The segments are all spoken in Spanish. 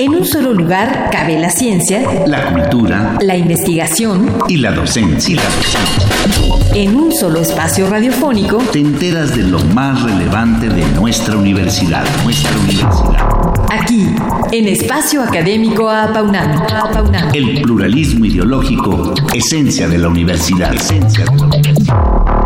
En un solo lugar cabe la ciencia, la cultura, la investigación y la docencia. En un solo espacio radiofónico te enteras de lo más relevante de nuestra universidad, nuestra universidad. Aquí, en Espacio Académico Apaunam. El pluralismo ideológico, esencia de la universidad. Esencia de la universidad.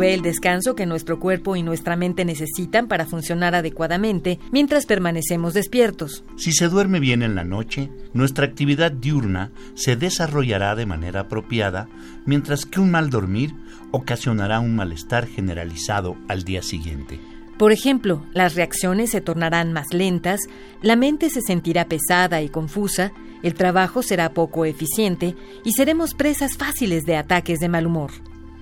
Provee el descanso que nuestro cuerpo y nuestra mente necesitan para funcionar adecuadamente mientras permanecemos despiertos. Si se duerme bien en la noche, nuestra actividad diurna se desarrollará de manera apropiada, mientras que un mal dormir ocasionará un malestar generalizado al día siguiente. Por ejemplo, las reacciones se tornarán más lentas, la mente se sentirá pesada y confusa, el trabajo será poco eficiente y seremos presas fáciles de ataques de mal humor.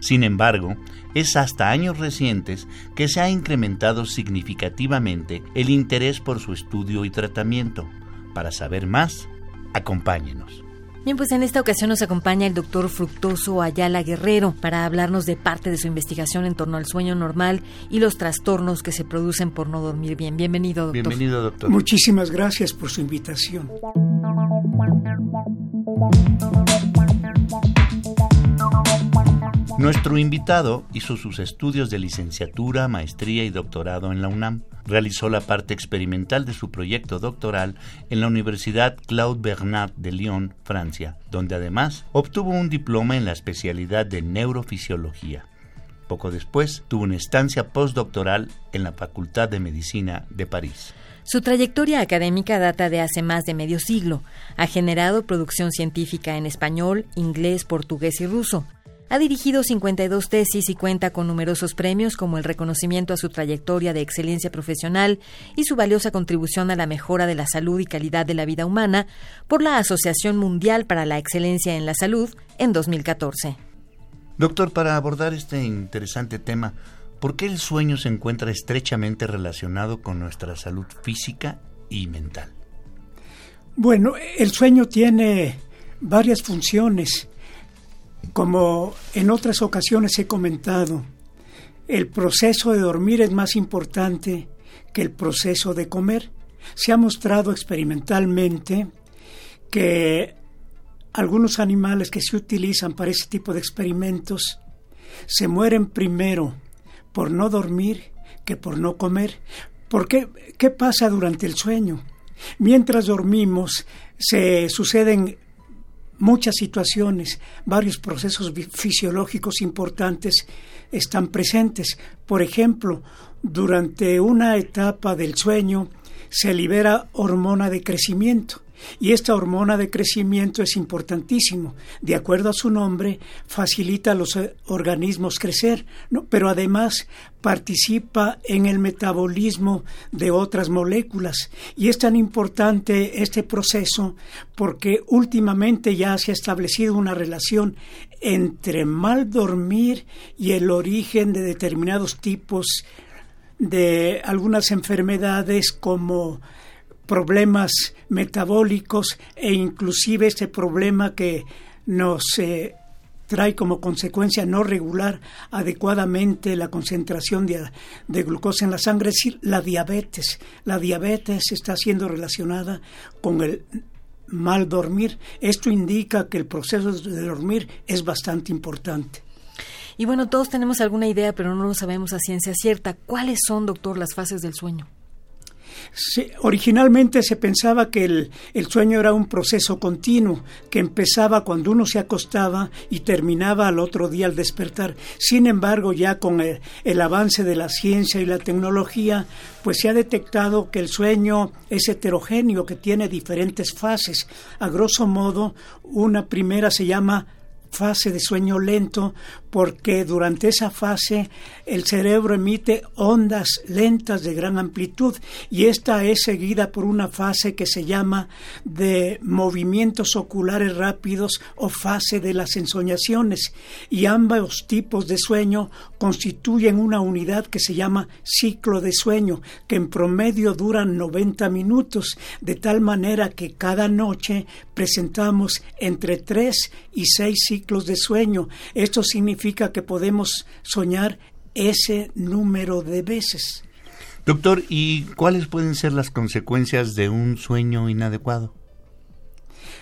Sin embargo, es hasta años recientes que se ha incrementado significativamente el interés por su estudio y tratamiento. Para saber más, acompáñenos. Bien, pues en esta ocasión nos acompaña el doctor Fructoso Ayala Guerrero para hablarnos de parte de su investigación en torno al sueño normal y los trastornos que se producen por no dormir bien. Bienvenido, doctor. Bienvenido, doctor. Muchísimas gracias por su invitación. Nuestro invitado hizo sus estudios de licenciatura, maestría y doctorado en la UNAM. Realizó la parte experimental de su proyecto doctoral en la Universidad Claude Bernard de Lyon, Francia, donde además obtuvo un diploma en la especialidad de neurofisiología. Poco después tuvo una estancia postdoctoral en la Facultad de Medicina de París. Su trayectoria académica data de hace más de medio siglo. Ha generado producción científica en español, inglés, portugués y ruso. Ha dirigido 52 tesis y cuenta con numerosos premios como el reconocimiento a su trayectoria de excelencia profesional y su valiosa contribución a la mejora de la salud y calidad de la vida humana por la Asociación Mundial para la Excelencia en la Salud en 2014. Doctor, para abordar este interesante tema, ¿por qué el sueño se encuentra estrechamente relacionado con nuestra salud física y mental? Bueno, el sueño tiene varias funciones como en otras ocasiones he comentado, el proceso de dormir es más importante que el proceso de comer. Se ha mostrado experimentalmente que algunos animales que se utilizan para ese tipo de experimentos se mueren primero por no dormir que por no comer. ¿Por qué? ¿Qué pasa durante el sueño? Mientras dormimos se suceden muchas situaciones, varios procesos fisiológicos importantes están presentes. Por ejemplo, durante una etapa del sueño se libera hormona de crecimiento y esta hormona de crecimiento es importantísimo. De acuerdo a su nombre, facilita a los eh, organismos crecer, pero además participa en el metabolismo de otras moléculas. Y es tan importante este proceso porque últimamente ya se ha establecido una relación entre mal dormir y el origen de determinados tipos de algunas enfermedades como problemas metabólicos e inclusive este problema que nos eh, trae como consecuencia no regular adecuadamente la concentración de, de, glucosa en la sangre, es decir, la diabetes. La diabetes está siendo relacionada con el mal dormir. Esto indica que el proceso de dormir es bastante importante. Y bueno, todos tenemos alguna idea, pero no lo sabemos a ciencia cierta. ¿Cuáles son, doctor, las fases del sueño? Originalmente se pensaba que el, sueño era un proceso continuo, que empezaba cuando uno se acostaba y terminaba al otro día al despertar. Sin embargo, ya con el, el avance de la ciencia y la tecnología, pues se ha detectado que el sueño es heterogéneo, que tiene diferentes fases. A grosso modo, una primera se llama fase de sueño lento porque durante esa fase el cerebro emite ondas lentas de gran amplitud y esta es seguida por una fase que se llama de movimientos oculares rápidos o fase de las ensoñaciones y ambos tipos de sueño constituyen una unidad que se llama ciclo de sueño que en promedio duran 90 minutos de tal manera que cada noche presentamos entre 3 y 6 ciclos de sueño. Esto significa significa que podemos soñar ese número de veces. Doctor, ¿y cuáles pueden ser las consecuencias de un sueño inadecuado?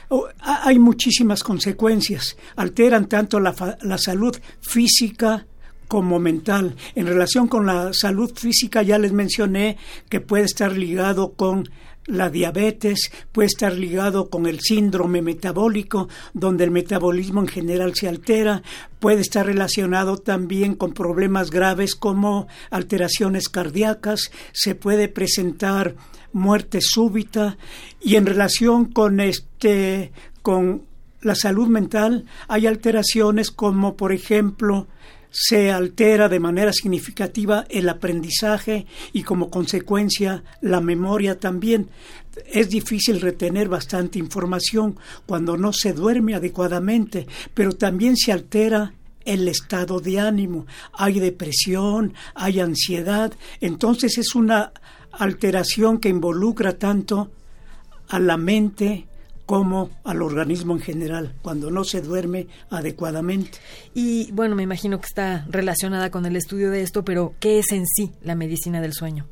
Oh, hay muchísimas consecuencias. Alteran tanto la, la salud física, como mental. En relación con la salud física ya les mencioné que puede estar ligado con la diabetes, puede estar ligado con el síndrome metabólico, donde el metabolismo en general se altera, puede estar relacionado también con problemas graves como alteraciones cardíacas, se puede presentar muerte súbita. Y en relación con este con la salud mental hay alteraciones como por ejemplo se altera de manera significativa el aprendizaje y como consecuencia la memoria también. Es difícil retener bastante información cuando no se duerme adecuadamente, pero también se altera el estado de ánimo. Hay depresión, hay ansiedad, entonces es una alteración que involucra tanto a la mente, como al organismo en general cuando no se duerme adecuadamente. Y bueno, me imagino que está relacionada con el estudio de esto, pero ¿qué es en sí la medicina del sueño?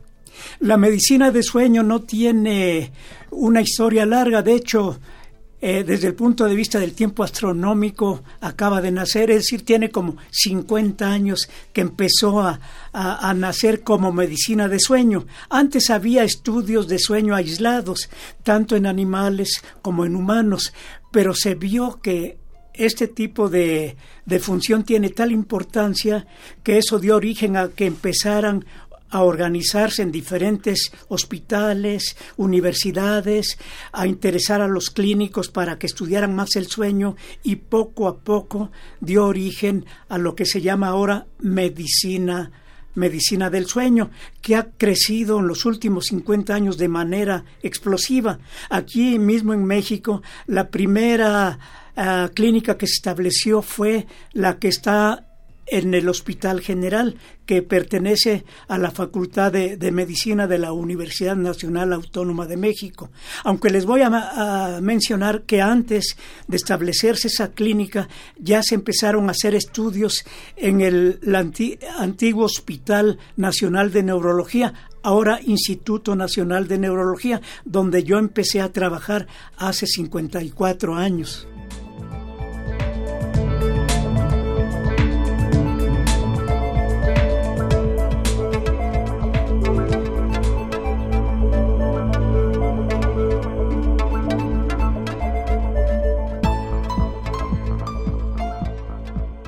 La medicina del sueño no tiene una historia larga, de hecho, eh, desde el punto de vista del tiempo astronómico acaba de nacer, es decir, tiene como 50 años que empezó a, a, nacer como medicina de sueño. Antes había estudios de sueño aislados, tanto en animales como en humanos, pero se vio que este tipo de, de, función tiene tal importancia que eso dio origen a que empezaran a organizarse en diferentes hospitales, universidades, a interesar a los clínicos para que estudiaran más el sueño y poco a poco dio origen a lo que se llama ahora medicina medicina del sueño, que ha crecido en los últimos 50 años de manera explosiva. Aquí mismo en México, la primera ah, clínica que se estableció fue la que está en el Hospital General, que pertenece a la Facultad de, Medicina de la Universidad Nacional Autónoma de México. Aunque les voy a, mencionar que antes de establecerse esa clínica ya se empezaron a hacer estudios en el, antiguo Hospital Nacional de Neurología, ahora Instituto Nacional de Neurología, donde yo empecé a trabajar hace 54 años.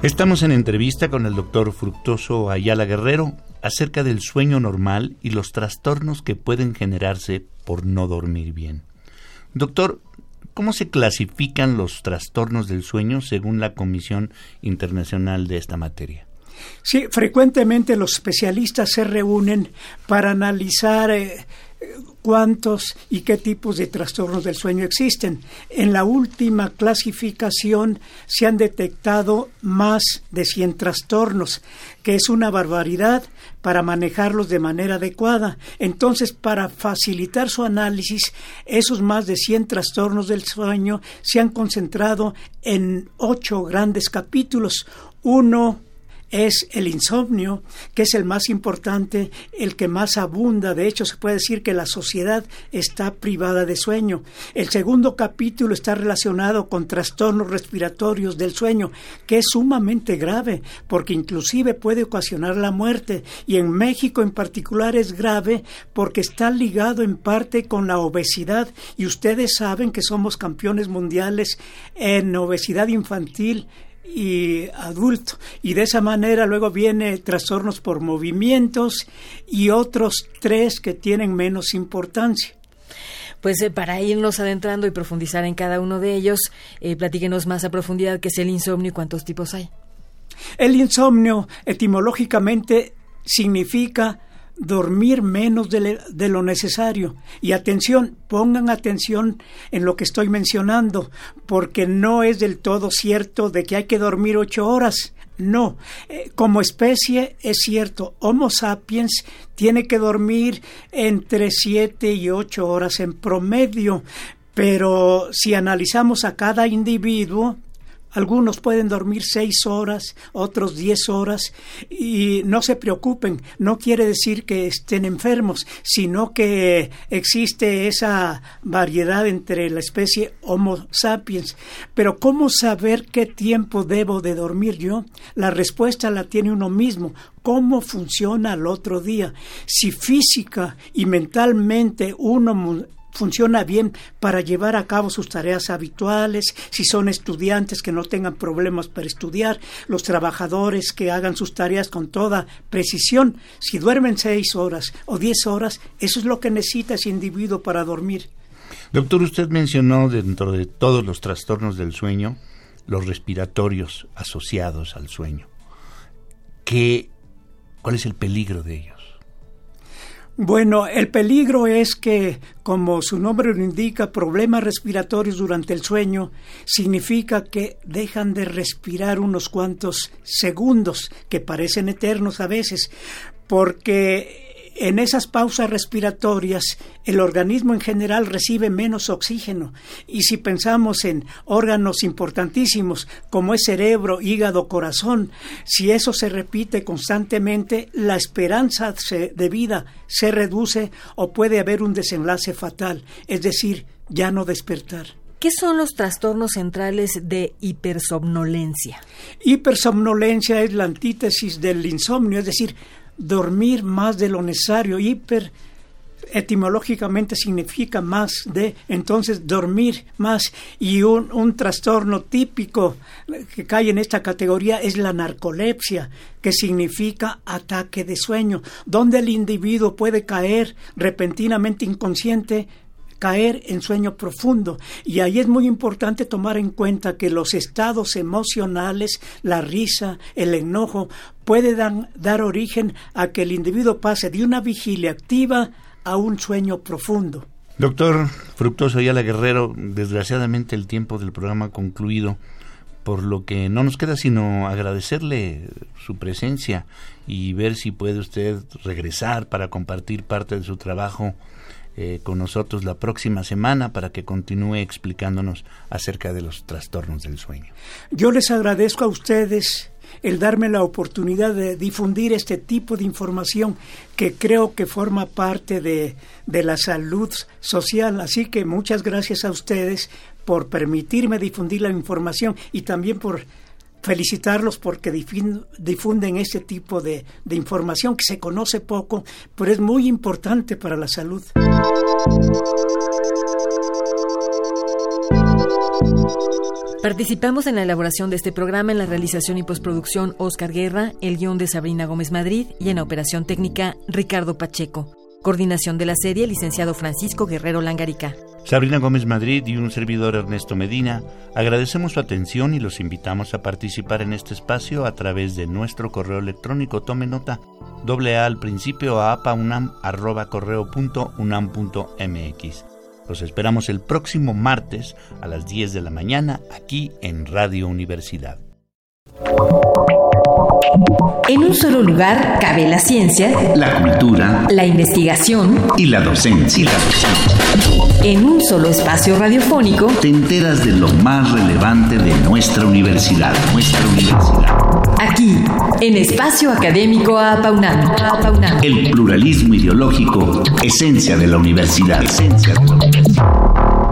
Estamos en entrevista con el doctor Fructoso Ayala Guerrero acerca del sueño normal y los trastornos que pueden generarse por no dormir bien. Doctor, ¿cómo se clasifican los trastornos del sueño según la Comisión Internacional de esta materia? Sí, frecuentemente los especialistas se reúnen para analizar eh, cuántos y qué tipos de trastornos del sueño existen. En la última clasificación se han detectado más de 100 trastornos, que es una barbaridad para manejarlos de manera adecuada. Entonces, para facilitar su análisis, esos más de 100 trastornos del sueño se han concentrado en ocho grandes capítulos. Uno es el insomnio, que es el más importante, el que más abunda. De hecho, se puede decir que la sociedad está privada de sueño. El segundo capítulo está relacionado con trastornos respiratorios del sueño, que es sumamente grave, porque inclusive puede ocasionar la muerte. Y en México en particular es grave porque está ligado en parte con la obesidad. Y ustedes saben que somos campeones mundiales en obesidad infantil y adulto. Y de esa manera luego viene trastornos por movimientos y otros tres que tienen menos importancia. Pues eh, para irnos adentrando y profundizar en cada uno de ellos, eh, platíquenos más a profundidad qué es el insomnio y cuántos tipos hay. El insomnio etimológicamente significa dormir menos de, lo necesario. Y atención, pongan atención en lo que estoy mencionando, porque no es del todo cierto de que hay que dormir ocho horas. No, eh, como especie es cierto, Homo sapiens tiene que dormir entre siete y ocho horas en promedio, pero si analizamos a cada individuo, Algunos pueden dormir seis horas, otros diez horas, y no se preocupen, no quiere decir que estén enfermos, sino que existe esa variedad entre la especie Homo sapiens. Pero ¿cómo saber qué tiempo debo de dormir yo? La respuesta la tiene uno mismo cómo funciona el otro día. Si física y mentalmente uno funciona bien para llevar a cabo sus tareas habituales, si son estudiantes que no tengan problemas para estudiar, los trabajadores que hagan sus tareas con toda precisión, si duermen seis horas o diez horas, eso es lo que necesita ese individuo para dormir. Doctor, usted mencionó dentro de todos los trastornos del sueño los respiratorios asociados al sueño. ¿Qué, ¿Cuál es el peligro de ellos? Bueno, el peligro es que, como su nombre lo indica, problemas respiratorios durante el sueño significa que dejan de respirar unos cuantos segundos, que parecen eternos a veces, porque en esas pausas respiratorias el organismo en general recibe menos oxígeno y si pensamos en órganos importantísimos como es cerebro, hígado, corazón, si eso se repite constantemente, la esperanza de vida se reduce o puede haber un desenlace fatal, es decir, ya no despertar. ¿Qué son los trastornos centrales de hipersomnolencia? Hipersomnolencia es la antítesis del insomnio, es decir, dormir más de lo necesario. Hiper etimológicamente significa más de, entonces dormir más. Y un, un, trastorno típico que cae en esta categoría es la narcolepsia, que significa ataque de sueño, donde el individuo puede caer repentinamente inconsciente caer en sueño profundo. Y ahí es muy importante tomar en cuenta que los estados emocionales, la risa, el enojo, pueden dar, origen a que el individuo pase de una vigilia activa a un sueño profundo. Doctor Fructoso Ayala Guerrero, desgraciadamente el tiempo del programa ha concluido, por lo que no nos queda sino agradecerle su presencia y ver si puede usted regresar para compartir parte de su trabajo eh, con nosotros la próxima semana para que continúe explicándonos acerca de los trastornos del sueño. Yo les agradezco a ustedes el darme la oportunidad de difundir este tipo de información que creo que forma parte de, de la salud social. Así que muchas gracias a ustedes por permitirme difundir la información y también por felicitarlos porque difunden este tipo de, información que se conoce poco, pero es muy importante para la salud. Participamos en la elaboración de este programa en la realización y postproducción Oscar Guerra, el guion de Sabrina Gómez Madrid y en la operación técnica Ricardo Pacheco. Coordinación de la serie, licenciado Francisco Guerrero Langarica. Sabrina Gómez Madrid y un servidor Ernesto Medina, agradecemos su atención y los invitamos a participar en este espacio a través de nuestro correo electrónico. Tome nota, doble A al principio a apaunam arroba correo punto unam punto mx. Los esperamos el próximo martes a las 10 de la mañana aquí en Radio Universidad. En un solo lugar cabe la ciencia, la cultura, la investigación y la docencia. En un solo espacio radiofónico te enteras de lo más relevante de nuestra universidad, nuestra universidad. Aquí, en Espacio Académico APAUNAM. El pluralismo ideológico, esencia de la universidad. Esencia de la universidad.